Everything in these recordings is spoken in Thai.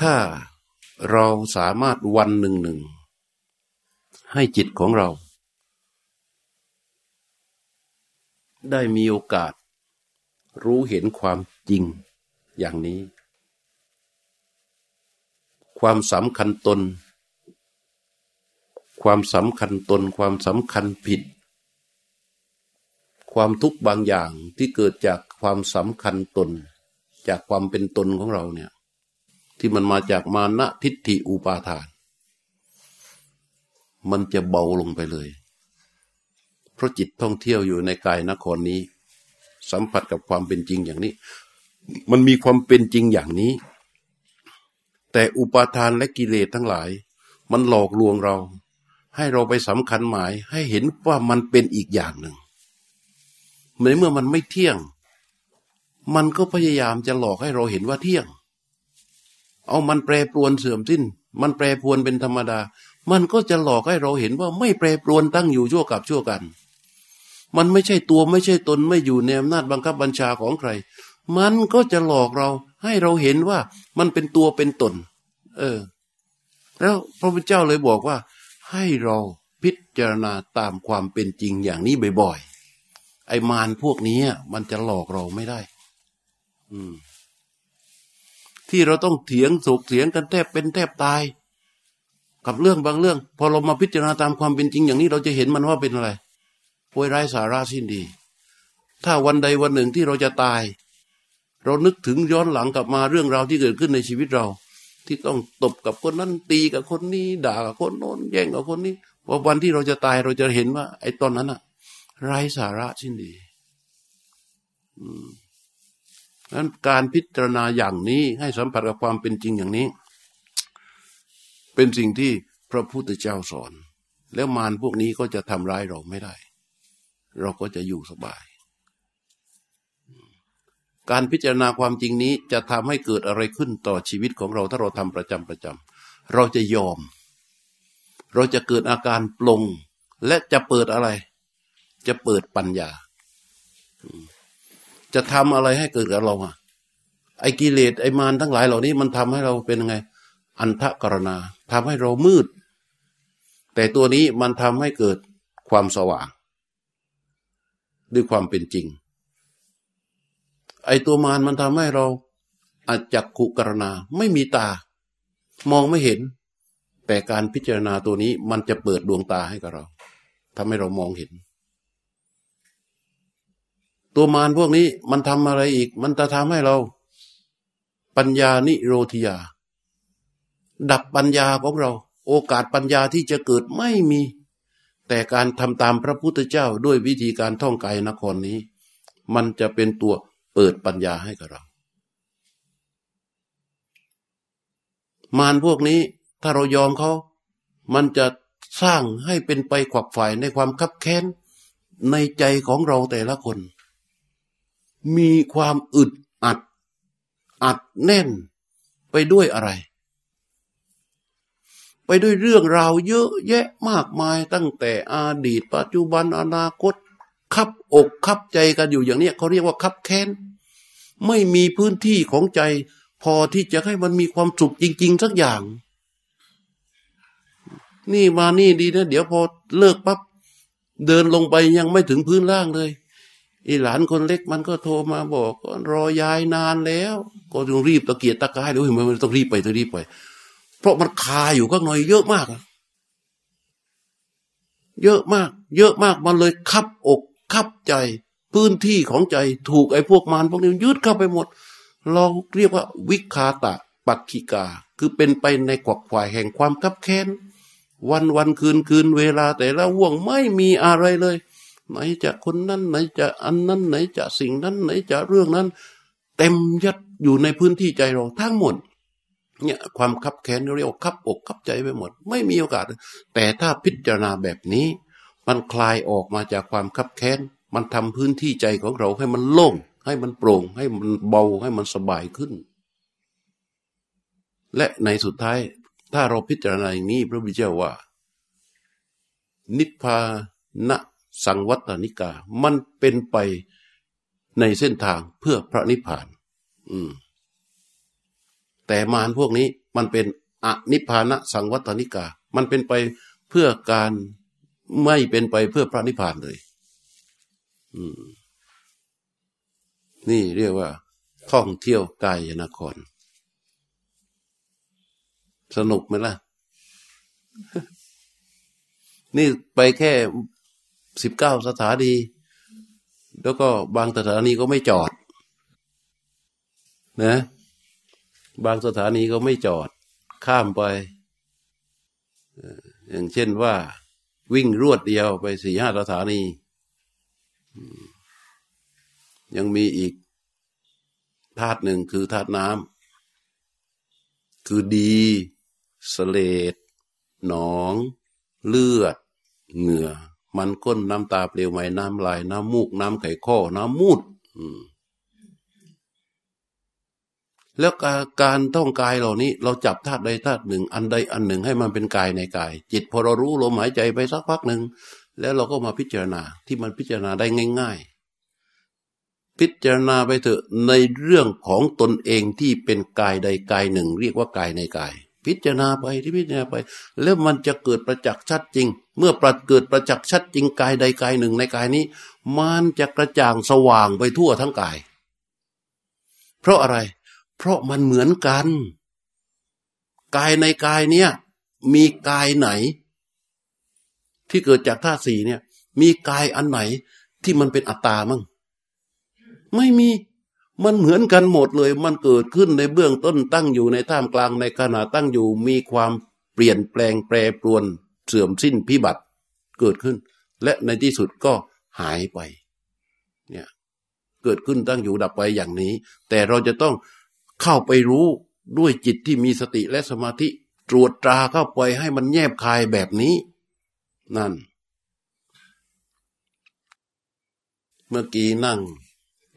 ถ้าเราสามารถวันหนึ่งหนึ่งให้จิตของเรา ได้มีโอกาส รู้เห็นความจริงอย่างนี้ ความสำคัญตน ความสำคัญตน ความสำคัญผิด ความทุกข์บางอย่างที่เกิดจากความสำคัญตน จากความเป็นตนของเราเนี่ย ที่มันมาจากมานะทิฏฐิอุปาทาน มันจะเบาลงไปเลย เพราะจิตท่องเที่ยวอยู่ในกายนครนี้ สัมผัสกับความเป็นจริงอย่างนี้ มันมีความเป็นจริงอย่างนี้ แต่อุปาทานและกิเลสทั้งหลาย มันหลอกลวงเรา ให้เราไปสำคัญหมายให้เห็นว่ามันเป็นอีกอย่างหนึ่งในเมื่อมันไม่เที่ยง มันก็พยายามจะหลอกให้เราเห็นว่าเที่ยง เอามันแปรปรวนเสื่อมสิ้น มันแปรปรวนเป็นธรรมดา มันก็จะหลอกให้เราเห็นว่าไม่แปรปรวนตั้งอยู่ชั่วกับชั่วกัน มันไม่ใช่ตัวไม่ใช่ตนไม่อยู่ในอำนาจบังคับบัญชาของใคร มันก็จะหลอกเราให้เราเห็นว่ามันเป็นตัวเป็นตน เออ แล้วพระพุทธเจ้าเลยบอกว่า ให้เราพิจารณาตามความเป็นจริงอย่างนี้บ่อยๆไอ้มารพวกนี้มันจะหลอกเราไม่ได้ อืม ที่เราต้องเถียงสุกเถียงกันแทบเป็นแทบตาย กับเรื่องบางเรื่อง พอเรามาพิจารณาตามความเป็นจริงอย่างนี้เราจะเห็นมันว่าเป็นอะไรป่วยไร้สาระสิ้นดี ถ้าวันใดวันหนึ่งที่เราจะตาย เรานึกถึงย้อนหลังกลับมาเรื่องราวที่เกิดขึ้นในชีวิตเรา ที่ต้องตบกับคนนั้นตีกับคนนี้ด่ากับคนโน้นแย่งกับคนนี้พอวันที่เราจะตายเราจะเห็นว่า ไอ้ตอนนั้นอะไร้สาระสิ้นดี อืม นั้นการพิจารณาอย่างนี้ให้สัมผัสกับความเป็นจริงอย่างนี้ เป็นสิ่งที่พระพุทธเจ้าสอน แล้วมารพวกนี้ก็จะทำร้ายเราไม่ได้ เราก็จะอยู่สบาย การพิจารณาความจริงนี้จะทำให้เกิดอะไรขึ้นต่อชีวิตของเรา ถ้าเราทำประจำประจำเราจะยอม เราจะเกิดอาการปลง และจะเปิดอะไร จะเปิดปัญญา จะทำอะไรให้เกิดกับเราอะไอ้กิเลสไอ้มารทั้งหลายเหล่านี้มันทำให้เราเป็นยังไง อันทะกรณาทำให้เรามืด แต่ตัวนี้มันทำให้เกิดความสว่าง ด้วยความเป็นจริง ไอ้ตัวมารมันทำให้เราอาจักขุกรณาไม่มีตา มองไม่เห็น แต่การพิจารณาตัวนี้มันจะเปิดดวงตาให้กับเราทำให้เรามองเห็น ตัวมารพวกนี้มันทำอะไรอีก มันจะทำให้เรา ปัญญานิโรธยา ดับปัญญาของเรา โอกาสปัญญาที่จะเกิดไม่มี แต่การทำตามพระพุทธเจ้าด้วยวิธีการท่องกายนครนี้ มันจะเป็นตัวเปิดปัญญาให้กับเรา มารพวกนี้ถ้าเรายอมเขา มันจะสร้างให้เป็นไปขวักฝ่ายในความคับแค้นในใจของเราแต่ละคน มีความอึดอัด อัดแน่นไปด้วยอะไร ไปด้วยเรื่องราวเยอะแยะมากมายตั้งแต่อดีต ปัจจุบันอนาคต คับอกคับใจกันอยู่อย่างนี้เขาเรียกว่าคับแค้น ไม่มีพื้นที่ของใจ พอที่จะให้มันมีความสุขจริง ๆ สักอย่าง นี่มานี่ดีนะ เดี๋ยวพอเลิกปั๊บเดินลงไปยังไม่ถึงพื้นล่างเลย อีหลานคนเล็กมันก็โทรมาบอกรอยายนานแล้ว ก็ต้องรีบตะเกียกตะกายเลยมันต้องรีบไปต้องรีบไป เพราะมันคาอยู่ข้างในเยอะมาก เยอะมาก เยอะมากมันเลยคับอกคับใจ พื้นที่ของใจถูกไอ้พวกมารพวกนี้ยึดเข้าไปหมด เราเรียกว่า วิคาตะปักขิกา คือเป็นไปในกวักฝ่ายแห่งความคับแค้นวันวันคืนคืนเวลาแต่ละว่วงไม่มีอะไรเลย ไหนจะคนนั้นไหนจะอันนั้นไหนจะสิ่งนั้นไหนจะเรื่องนั้น เต็มยัดอยู่ในพื้นที่ใจเราทั้งหมดเนี่ยความคับแค้นเรียกคับอกคับใจไปหมด ไม่มีโอกาส แต่ถ้าพิจารณาแบบนี้ มันคลายออกมาจากความคับแค้น มันทำพื้นที่ใจของเราให้มันโล่ง ให้มันโปร่ง ให้มันเบาให้มันสบายขึ้น และในสุดท้าย ถ้าเราพิจารณาอย่างนี้พระบิดาว่า นิพพานะ สังวัตนิกา มันเป็นไปในเส้นทางเพื่อพระนิพพาน อืม แต่มารพวกนี้มันเป็นอนิพพานะสังวัตนิกา มันเป็นไปเพื่อการไม่เป็นไปเพื่อพระนิพพานเลย อืม นี่เรียกว่า ท่องเที่ยวกายนคร สนุกไหมล่ะ นี่ไปแค่ สิบเก้าสถานีแล้วก็บางสถานีก็ไม่จอด นะ บางสถานีก็ไม่จอด ข้ามไป อย่างเช่นว่า วิ่งรวดเดียวไปสี่ห้าสถานี ยังมีอีกธาตุหนึ่งคือธาตุน้ำคือดีสเลดหนอง เลือด เหงื่อ มันก้นน้ำตาเปลวไหมน้ำลาย น้ำมูก น้ำไข่ข้อ น้ำมูดแล้วการท่องกายเหล่านี้ เราจับธาตุใดธาตุหนึ่ง อันใดอันหนึ่งให้มันเป็นกายในกาย จิตพอเรารู้ลมหายใจไปสักพักหนึ่ง แล้วเราก็มาพิจารณาที่มันพิจารณาได้ง่าย ๆ พิจารณาไปเถอะในเรื่องของตนเองที่เป็นกายใดกายหนึ่ง เรียกว่ากายในกาย พิจารณาไปที่พิจารณาไป แล้วมันจะเกิดประจักษ์ชัดจริง เมื่อประเกิดประจักษ์ชัดจริงกายใดกายหนึ่งในกายนี้ มันจะกระจ่างสว่างไปทั่วทั้งกาย เพราะอะไร เพราะมันเหมือนกัน กายในกายเนี่ยมีกายไหน ที่เกิดจากธาตุสี่เนี่ย มีกายอันไหนที่มันเป็นอัตตามั่งไม่มีมันเหมือนกันหมดเลย มันเกิดขึ้นในเบื้องต้นตั้งอยู่ในท่ามกลางในขณะตั้งอยู่ มีความเปลี่ยนแปลงแปรปรวน เสื่อมสิ้นพิบัติเกิดขึ้น และในที่สุดก็หายไปเนี่ยเกิดขึ้นตั้งอยู่ดับไปอย่างนี้ แต่เราจะต้องเข้าไปรู้ด้วยจิตที่มีสติและสมาธิตรวจตราเข้าไปให้มันแยบคายแบบนี้ นั่น เมื่อกี้นั่ง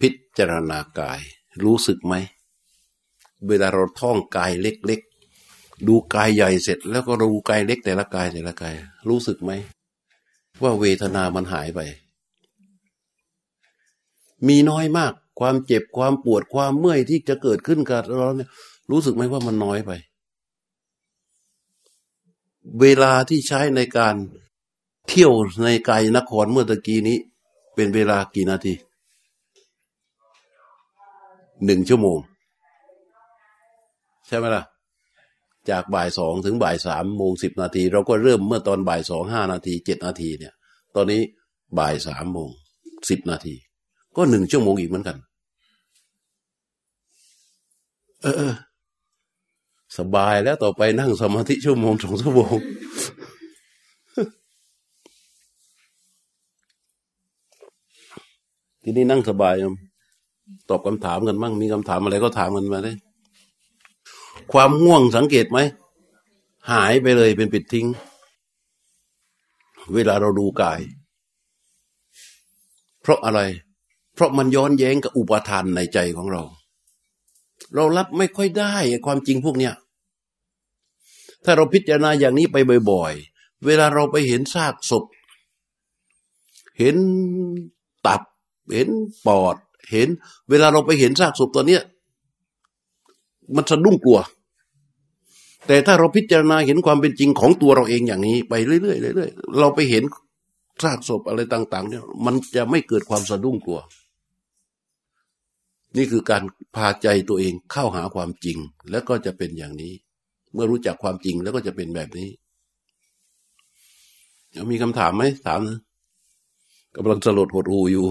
พิจารณากาย รู้สึกไหม เวลาเราท่องกายเล็ก ดูกายใหญ่เสร็จ แล้วก็ดูกายเล็กแต่ละกายแต่ละกาย รู้สึกไหม ว่าเวทนามันหายไป มีน้อยมาก ความเจ็บความปวดความเมื่อยที่จะเกิดขึ้นกับเราเนี่ยรู้สึกไหมว่ามันน้อยไป เวลาที่ใช้ในการเที่ยวในกายนครเมื่อตะกี้นี้ เป็นเวลากี่นาทีหนึ่งชั่วโมง ใช่ไหมล่ะ จากบ่ายสองถึงบ่ายสามโมงสิบนาที เราก็เริ่มเมื่อตอนบ่ายสองห้านาทีเจ็ดนาทีเนี่ย ตอนนี้บ่ายสามโมงสิบนาที ก็หนึ่งชั่วโมงอีกเหมือนกัน เออ สบายแล้วต่อไปนั่งสมาธิชั่วโมงสองชั่วโมงทีนี้นั่งสบายตอบคำถามกันมั่งมีคำถามอะไรก็ถามกันมาได้ ความง่วงสังเกตไหม หายไปเลยเป็นปิดทิ้ง เวลาเราดูกาย เพราะอะไร เพราะมันย้อนแย้งกับอุปทานในใจของเรา เรารับไม่ค่อยได้ความจริงพวกเนี้ยถ้าเราพิจารณาอย่างนี้ไปบ่อยๆ เวลาเราไปเห็นซากศพ เห็นตับ เห็นปอด เห็น เวลาเราไปเห็นซากศพตัวเนี้ย มันสะดุ้งกลัว แต่ถ้าเราพิจารณาเห็นความเป็นจริงของตัวเราเองอย่างนี้ ไปเรื่อยๆเรื่อยๆเราไปเห็นซากศพอะไรต่าง ๆ เนี่ย มันจะไม่เกิดความสะดุ้งกลัว นี่คือการพาใจตัวเองเข้าหาความจริง แล้วก็จะเป็นอย่างนี้ เมื่อรู้จักความจริงแล้วก็จะเป็นแบบนี้มีคำถามไหมถามนะกำลังสลดหดหูอยู่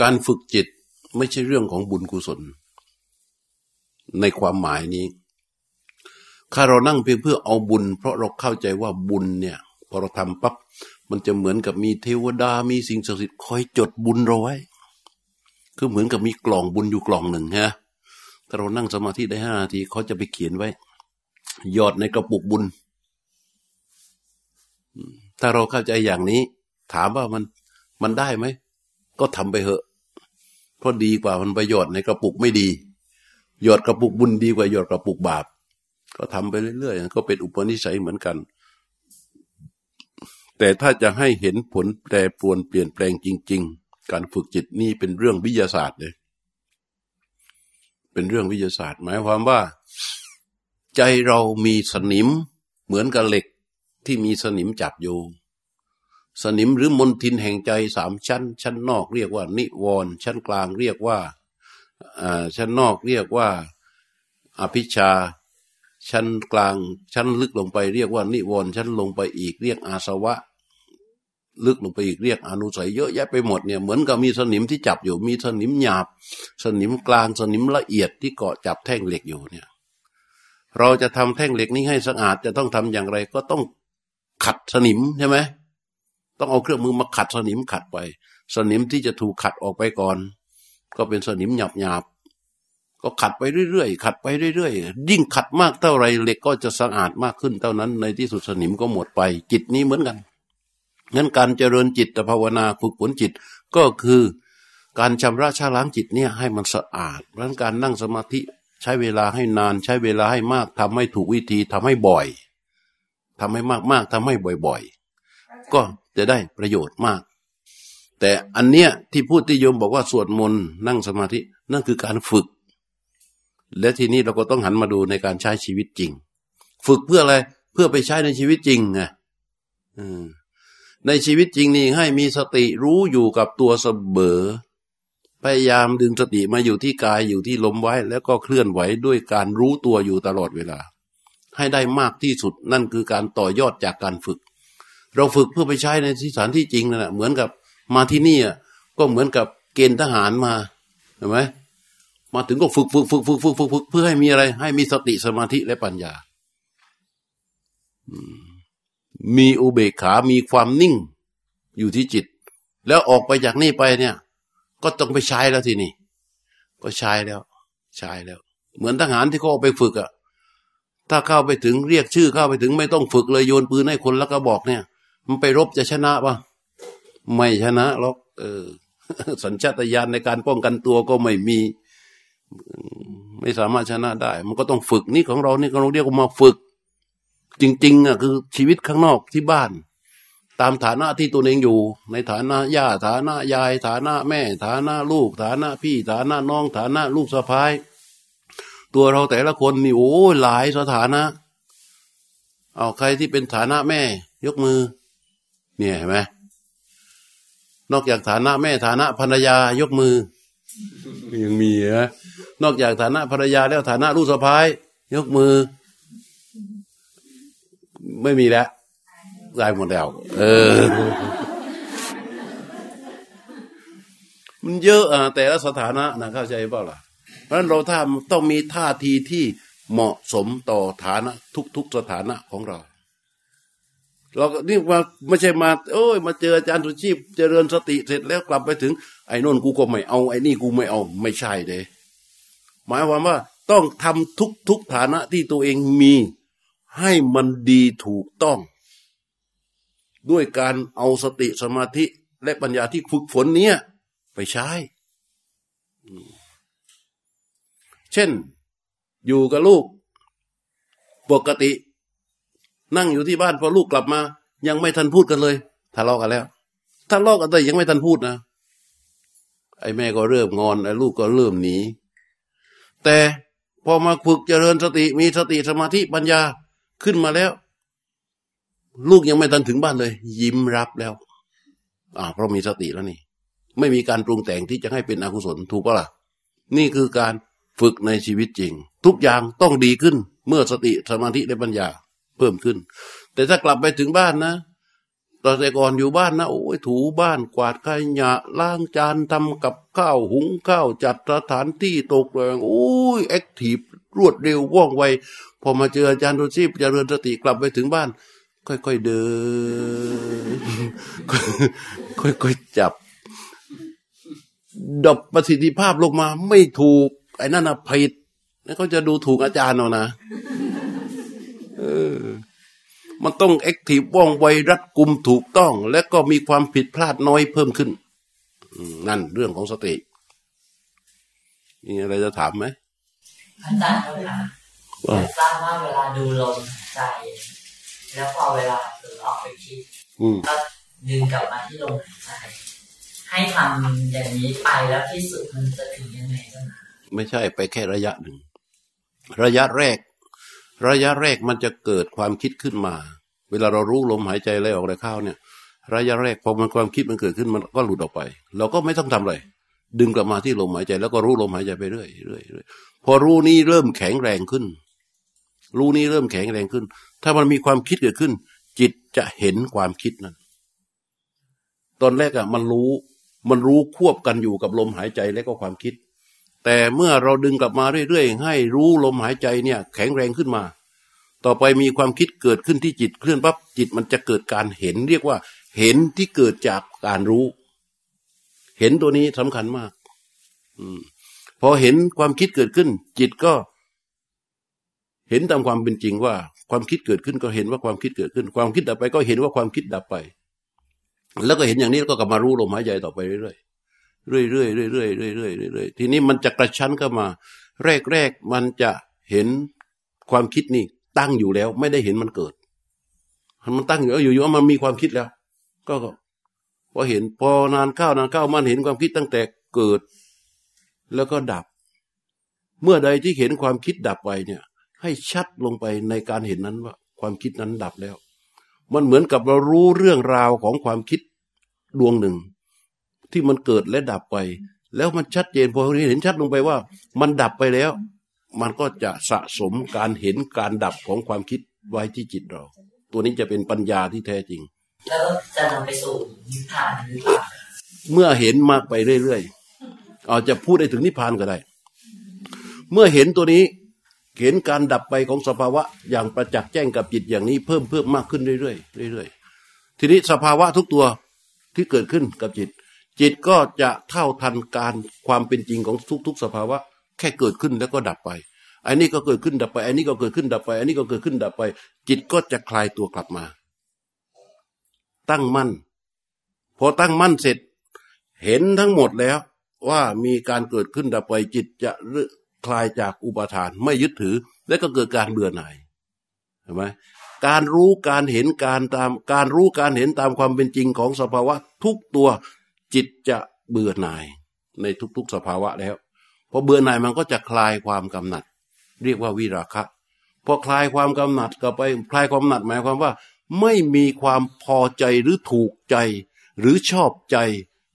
การฝึกจิต ไม่ใช่เรื่องของบุญกุศล ในความหมายนี้ถ้าเรานั่งเพียงเพื่อเอาบุญ เพราะเราเข้าใจว่าบุญเนี่ยพอเราทำปั๊บมันจะเหมือนกับมีเทวดามีสิ่งศักดิ์สิทธิ์คอยจดบุญเราไว้ คือเหมือนกับมีกล่องบุญอยู่กล่องหนึ่งฮะถ้าเรานั่งสมาธิได้ห้านาทีเขาจะไปเขียนไว้ ยอดในกระปุกบุญ ถ้าเราเข้าใจอย่างนี้ ถามว่ามันมันได้ไหม ก็ทำไปเหอะ เพราะดีกว่ามันไปหยอดในกระปุกไม่ดี หยอดกระปุกบุญดีกว่าหยอดกระปุกบาป ก็ทำไปเรื่อยๆก็เป็นอุปนิสัยเหมือนกัน แต่ถ้าจะให้เห็นผลแปรปรวนเปลี่ยนแปลงจริง ๆ การฝึกจิตนี่เป็นเรื่องวิทยาศาสตร์เลยเป็นเรื่องวิทยาศาสตร์ หมายความว่า ใจเรามีสนิมเหมือนกับเหล็กที่มีสนิมจับอยู่ สนิมหรือมนทินแห่งใจสามชั้น ชั้นนอกเรียกว่า นิวรณ์ชั้นกลางเรียกว่าชั้นนอกเรียกว่าอภิชา ชั้นกลาง ชั้นลึกลงไปเรียกว่า นิวรณ์ชั้นลงไปอีกเรียกอาสวะ ลึกลงไปอีกเรียกอนุสัยเยอะแยะไปหมดเนี่ยเหมือนกับมีสนิมที่จับอยู่ มีสนิมหยาบ สนิมกลางสนิมละเอียดที่เกาะจับแท่งเหล็กอยู่เนี่ยเราจะทำแท่งเหล็กนี้ให้สะอาดจะต้องทำอย่างไรก็ต้องขัดสนิมใช่ไหม ต้องเอาเครื่องมือมาขัดสนิมขัดไป สนิมที่จะถูกขัดออกไปก่อน ก็เป็นสนิมหยาบหยาบก็ขัดไปเรื่อยๆขัดไปเรื่อยๆยิ่งขัดมากเท่าไรเหล็กก็จะสะอาดมากขึ้นเท่านั้น ในที่สุดสนิมก็หมดไป จิตนี้เหมือนกันงั้นการเจริญจิตภาวนาฝึกฝนจิตก็คือการชำระชาล้างจิตเนี่ยให้มันสะอาดเพราะการนั่งสมาธิใช้เวลาให้นานใช้เวลาให้มากทำให้ถูกวิธีทำให้บ่อยทำให้มากๆทำให้บ่อย ๆ ก็ จะได้ประโยชน์มาก แต่อันเนี้ยที่พูดที่โยมบอกว่าสวดมนต์นั่งสมาธินั่นคือการฝึก และทีนี้เราก็ต้องหันมาดูในการใช้ชีวิตจริง ฝึกเพื่ออะไรเพื่อไปใช้ในชีวิตจริงไงในชีวิตจริงนี่ให้มีสติรู้อยู่กับตัวเสมอพยายามดึงสติมาอยู่ที่กายอยู่ที่ลมไว้ แล้วก็เคลื่อนไหวด้วยการรู้ตัวอยู่ตลอดเวลา ให้ได้มากที่สุดนั่นคือการต่อยอดจากการฝึก เราฝึกเพื่อไปใช้ในที่สถานที่จริงนั่นแหละเหมือนกับมาที่นี่อะก็เหมือนกับเกณฑ์ทหารมาเห็นไหมมาถึงก็ฝึกฝึกฝึกฝึกฝึกฝึกฝึกเพื่อให้มีอะไร ให้มีสติสมาธิและปัญญา มีอุเบกขา มีความนิ่งอยู่ที่จิต แล้วออกไปจากนี่ไปเนี่ย ก็ต้องไปใช้แล้วทีนี้ก็ใช้แล้ว ใช้แล้ว เหมือนทหารที่เขาออกไปฝึกอะถ้าเข้าไปถึงเรียกชื่อเข้าไปถึงไม่ต้องฝึกเลยโยนปืนให้คนแล้วก็บอกเนี่ย มันไปรบจะชนะปะไม่ชนะหรอกเออ สัญชาตญาณในการป้องกันตัวก็ไม่มี ไม่สามารถชนะได้ มันก็ต้องฝึกนี่ของเรานี่เราเรียกว่ามาฝึก จริง ๆอะคือชีวิตข้างนอกที่บ้าน ตามฐานะที่ตัวเองอยู่ ในฐานะย่าฐานะยาย ฐานะแม่ ฐานะลูก ฐานะพี่ ฐานะน้อง ฐานะลูกสะพ้ายตัวเราแต่ละคนนี่โอ้หลายสถานะ เอาใครที่เป็นฐานะแม่ ยกมือ เนี่ยเห็นไหมนอกจากฐานะแม่ฐานะภรรยายกมือ ยังมีนะนอกจากฐานะภรรยาแล้วฐานะลูกสะพ้ายยกมือ ไม่มีแล้วตายหมดแล้ว เออ มันเยอะอะแต่ละสถานะนะเข้าใจเปล่าล่ะ เพราะฉะนั้นเราถ้าต้องมีท่าทีที่เหมาะสมต่อฐานะทุก ๆสถานะของเรา เราก็นี่มาไม่ใช่มาโอ้ยมาเจออาจารย์สุชีพเจริญสติเสร็จแล้วกลับไปถึง ไอ้นนกูก็ไม่เอาไอ้นี่กูไม่เอาไม่ใช่เด้หมายความว่าต้องทำทุกทุกฐานะที่ตัวเองมี ให้มันดีถูกต้อง ด้วยการเอาสติสมาธิและปัญญาที่ฝึกฝนเนี้ยไปใช้ เช่น อยู่กับลูก ปกติ นั่งอยู่ที่บ้านพอลูกกลับมา ยังไม่ทันพูดกันเลยทะเลาะกันแล้วทะเลาะกันแต่ยังไม่ทันพูดนะไอ้แม่ก็เริ่มงอนไอ้ลูกก็เริ่มหนีแต่พอมาฝึกเจริญสติมีสติสมาธิปัญญาขึ้นมาแล้ว ลูกยังไม่ทันถึงบ้านเลย ยิ้มรับแล้ว อ่า เพราะมีสติแล้วนี่ ไม่มีการปรุงแต่งที่จะให้เป็นอกุศลถูกปะล่ะ นี่คือการฝึกในชีวิตจริง ทุกอย่างต้องดีขึ้นเมื่อสติสมาธิและปัญญา พิ่มขึ้น แต่ถ้ากลับไปถึงบ้านนะตอนแต่ก่อนอยู่บ้านนะโอ้ยถูบ้านกวาดขยะล้างจานทำกับข้าวหุงข้าวจัดสถานที่ตกแต่งโอ้ยแอคทีฟรวดเร็วว่องไวพอมาเจออาจารย์โรชีพเจริญสติกลับไปถึงบ้าน ค่อยๆเดิน ค่อยๆจับดับประสิทธิภาพลงมาไม่ถูก ไอ้นั่นนะผิดแล้วเขาจะดูถูกอาจารย์เอานะ เออ มันต้องแอคทีฟว่องไวรัดกุมถูกต้อง และก็มีความผิดพลาดน้อยเพิ่มขึ้นนั่นเรื่องของสติมีอะไรจะถามไหมอาจารย์ครับทราบว่าเวลาดูลมใจ แล้วพอเวลาเผลอออกไปคิดก็ดึงกลับมาที่ลมหายใจหให้ทำอย่างนี้ไปแล้วที่สุดมันจะถึงยังไงกันไม่ใช่ไปแค่ระยะหนึ่ง ระยะแรก ระยะแรกมันจะเกิดความคิดขึ้นมา เวลาเรารู้ลมหายใจไหลออกไหลเข้าเนี่ย ระยะแรกพอมันความคิดมันเกิดขึ้นมันก็หลุดออกไป เราก็ไม่ต้องทำอะไร ดึงกลับมาที่ลมหายใจ แล้วก็รู้ลมหายใจไปเรื่อยเรื่อยเรื่อยพอรู้นี้เริ่มแข็งแรงขึ้น รู้นี้เริ่มแข็งแรงขึ้น ถ้ามันมีความคิดเกิดขึ้น จิตจะเห็นความคิดนั้น ตอนแรกอะมันรู้ มันรู้ควบกันอยู่กับลมหายใจและก็ความคิด แต่เมื่อเราดึงกลับมาเรื่อยๆ ให้รู้ลมหายใจเนี่ยแข็งแรงขึ้นมา ต่อไปมีความคิดเกิดขึ้นที่จิตเคลื่อนปั๊บจิตมันจะเกิดการเห็นเรียกว่า เห็นที่เกิดจากการรู้ เห็นตัวนี้สำคัญมากอพอเห็นความคิดเกิดขึ้น จิตก็เห็นตามความเป็นจริงว่า ความคิดเกิดขึ้นก็เห็นว่าความคิดเกิดขึ้น ความคิดดับไปก็เห็นว่าความคิดดับไป แล้วก็เห็นอย่างนี้แล้วก็กลับมารู้ลมหายใจต่อไปเรื่อยๆ เรื่อยๆเรื่อยๆเรื่อยๆเรื่อยๆเรื่อยๆทีนี้มันจะกระชั้นเข้ามา แรกๆมันจะเห็นความคิดนี่ตั้งอยู่แล้ว ไม่ได้เห็นมันเกิด มันตั้งอยู่อยู่ๆมันมีความคิดแล้ว ก็พอเห็นพอนานเข้านานเข้ามันเห็นความคิดตั้งแต่เกิด แล้วก็ดับ เมื่อใดที่เห็นความคิดดับไปเนี่ย ให้ชัดลงไปในการเห็นนั้นว่า ความคิดนั้นดับแล้ว มันเหมือนกับเรารู้เรื่องราวของความคิดดวงหนึ่ง ที่มันเกิดและดับไป แล้วมันชัดเจนพอเห็นชัดลงไปว่า มันดับไปแล้ว มันก็จะสะสมการเห็นการดับของความคิดไว้ที่จิตเรา ตัวนี้จะเป็นปัญญาที่แท้จริง แล้วจะนำไปสู่นิพพานหรือเปล่าเมื่อเห็นมากไปเรื่อยๆอาจจะพูดได้ถึงนิพพานก็ได้ เมื่อเห็นตัวนี้เห็นการดับไปของสภาวะอย่างประจักษ์แจ้งกับจิตอย่างนี้เพิ่มเพิ่มมากขึ้นเรื่อยๆเรื่อยๆทีนี้สภาวะทุกตัวที่เกิดขึ้นกับจิต จิตก็จะเท่าทันการความเป็นจริงของทุก ๆ สภาวะ แค่เกิดขึ้นแล้วก็ดับไปอันนี้ก็เกิดขึ้นดับไปอันนี้ก็เกิดขึ้นดับไปอันนี้ก็เกิดขึ้นดับไป จิตก็จะคลายตัวกลับมา ตั้งมั่น พอตั้งมั่นเสร็จ เห็นทั้งหมดแล้ว ว่ามีการเกิดขึ้นดับไป จิตจะคลายจากอุปทาน ไม่ยึดถือ และก็เกิดการเบื่อหน่ายเห็นไหมการรู้การเห็นการตาม การรู้การเห็นตามความเป็นจริงของสภาวะทุกตัว จิตจะเบื่อหน่ายในทุกๆสภาวะแล้วพอเบื่อหน่ายมันก็จะคลายความกำหนัด เรียกว่าวิราคะพอคลายความกำหนัดก็ไปคลายความกำหนัดหมายความว่า ไม่มีความพอใจหรือถูกใจ หรือชอบใจ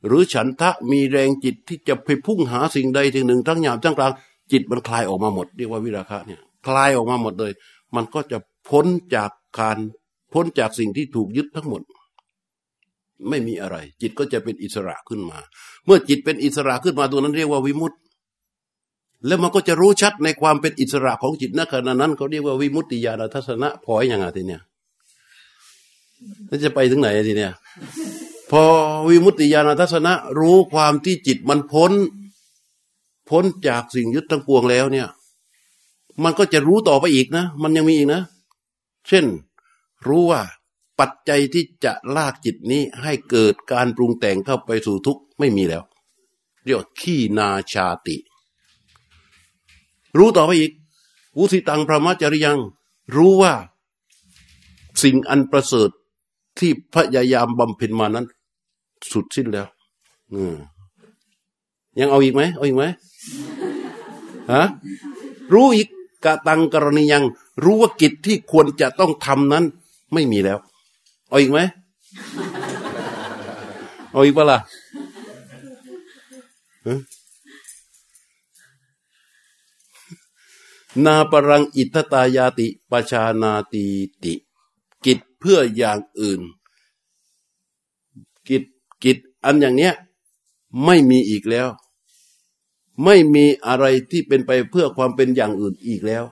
หรือฉันทะมีแรงจิตที่จะไปพุ่งหาสิ่งใดสิ่งหนึ่งทั้งหยาบทั้งกลางจิตมันคลายออกมาหมดเรียกว่าวิราคะเนี่ยคลายออกมาหมดเลย มันก็จะพ้นจากการพ้นจากสิ่งที่ถูกยึดทั้งหมด ไม่มีอะไร จิตก็จะเป็นอิสระขึ้นมา เมื่อจิตเป็นอิสระขึ้นมาตัวนั้นเรียกว่าวิมุตติแล้วมันก็จะรู้ชัดในความเป็นอิสระของจิตณขณะนั้นเขาเรียกว่าวิมุตติญาณทัศนะพออย่างไงทีเนี้ยแล้วจะไปถึงไหนทีเนี้ยพอวิมุตติญาณทัศนะ รู้ความที่จิตมันพ้น พ้นจากสิ่งยึดทั้งปวงแล้วเนี่ย มันก็จะรู้ต่อไปอีกนะ มันยังมีอีกนะ เช่น รู้ว่า ปัจจัยที่จะลากจิตนี้ให้เกิดการปรุงแต่งเข้าไปสู่ทุกข์ไม่มีแล้ว เรียกว่าขี้นาชาติ รู้ต่อไปอีกวุสิตังพระมัจจริยัง รู้ว่าสิ่งอันประเสริฐที่พยายามบำเพ็ญมานั้น สุดสิ้นแล้วยังเอาอีกไหมเอาอีกไหมฮะรู้อีกกะตังกรณียัง รู้ว่ากิจที่ควรจะต้องทำนั้น ไม่มีแล้ว เอาอีกไหมเอาอีกเปล่ะฮะนาปรังอิทธตายาติปชานาตีติ กิจเพื่ออย่างอื่น กิจกิจอันอย่างเนี้ย ไม่มีอีกแล้ว ไม่มีอะไรที่เป็นไปเพื่อความเป็นอย่างอื่นอีกแล้ว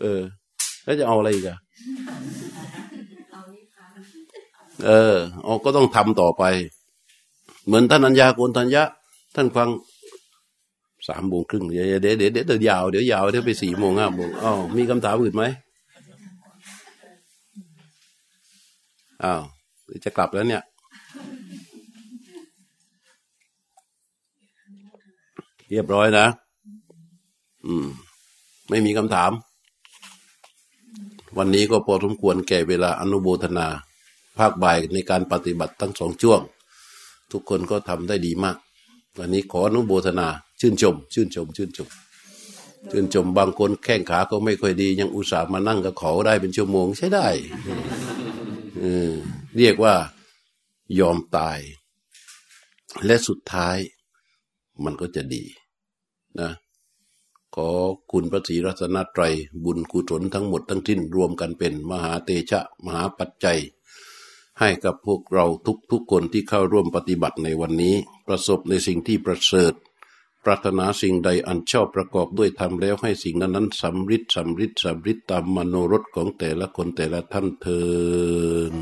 เออ แล้วจะเอาอะไรอีกอะเออเอาก็ต้องทำต่อไป เหมือนท่านอัญญาโกนทัญญะ ท่านฟังสามโมงครึ่งเดี๋ยวเดี๋ยวเดี๋ยวเดี๋ยวยาวเดี๋ยวยาวเดี๋ยวไปสี่โมงห้าโมงอ๋อมีคำถามอื่นไหมอ้าวจะกลับแล้วเนี่ยเรียบร้อยนะ อืม ไม่มีคำถาม วันนี้ก็พอสมควรแก่เวลาอนุโมทนา ภาคบ่ายในการปฏิบัติทั้งสองช่วง ทุกคนก็ทำได้ดีมาก วันนี้ขออนุโมทนา ชื่นชม ชื่นชม ชื่นชม ชื่นชมบางคนแข้งขาก็ไม่ค่อยดี ยังอุตส่าห์มานั่งกับเขาได้เป็นชั่วโมงใช้ได้เรียกว่ายอมตาย และสุดท้ายมันก็จะดีนะ ขอคุณพระศรีรัตนตรัย บุญกุศลทั้งหมดทั้งทิ้นรวมกันเป็นมหาเตชะมหาปัจจัย ให้กับพวกเราทุกๆคนที่เข้าร่วมปฏิบัติในวันนี้ ประสบในสิ่งที่ประเสริฐ ปรารถนาสิ่งใดอันชอบประกอบด้วยธรรมแล้วให้สิ่งนั้นนั้นสำริดสำริดสำริดตามมโนรสของแต่ละคนแต่ละท่านเทิน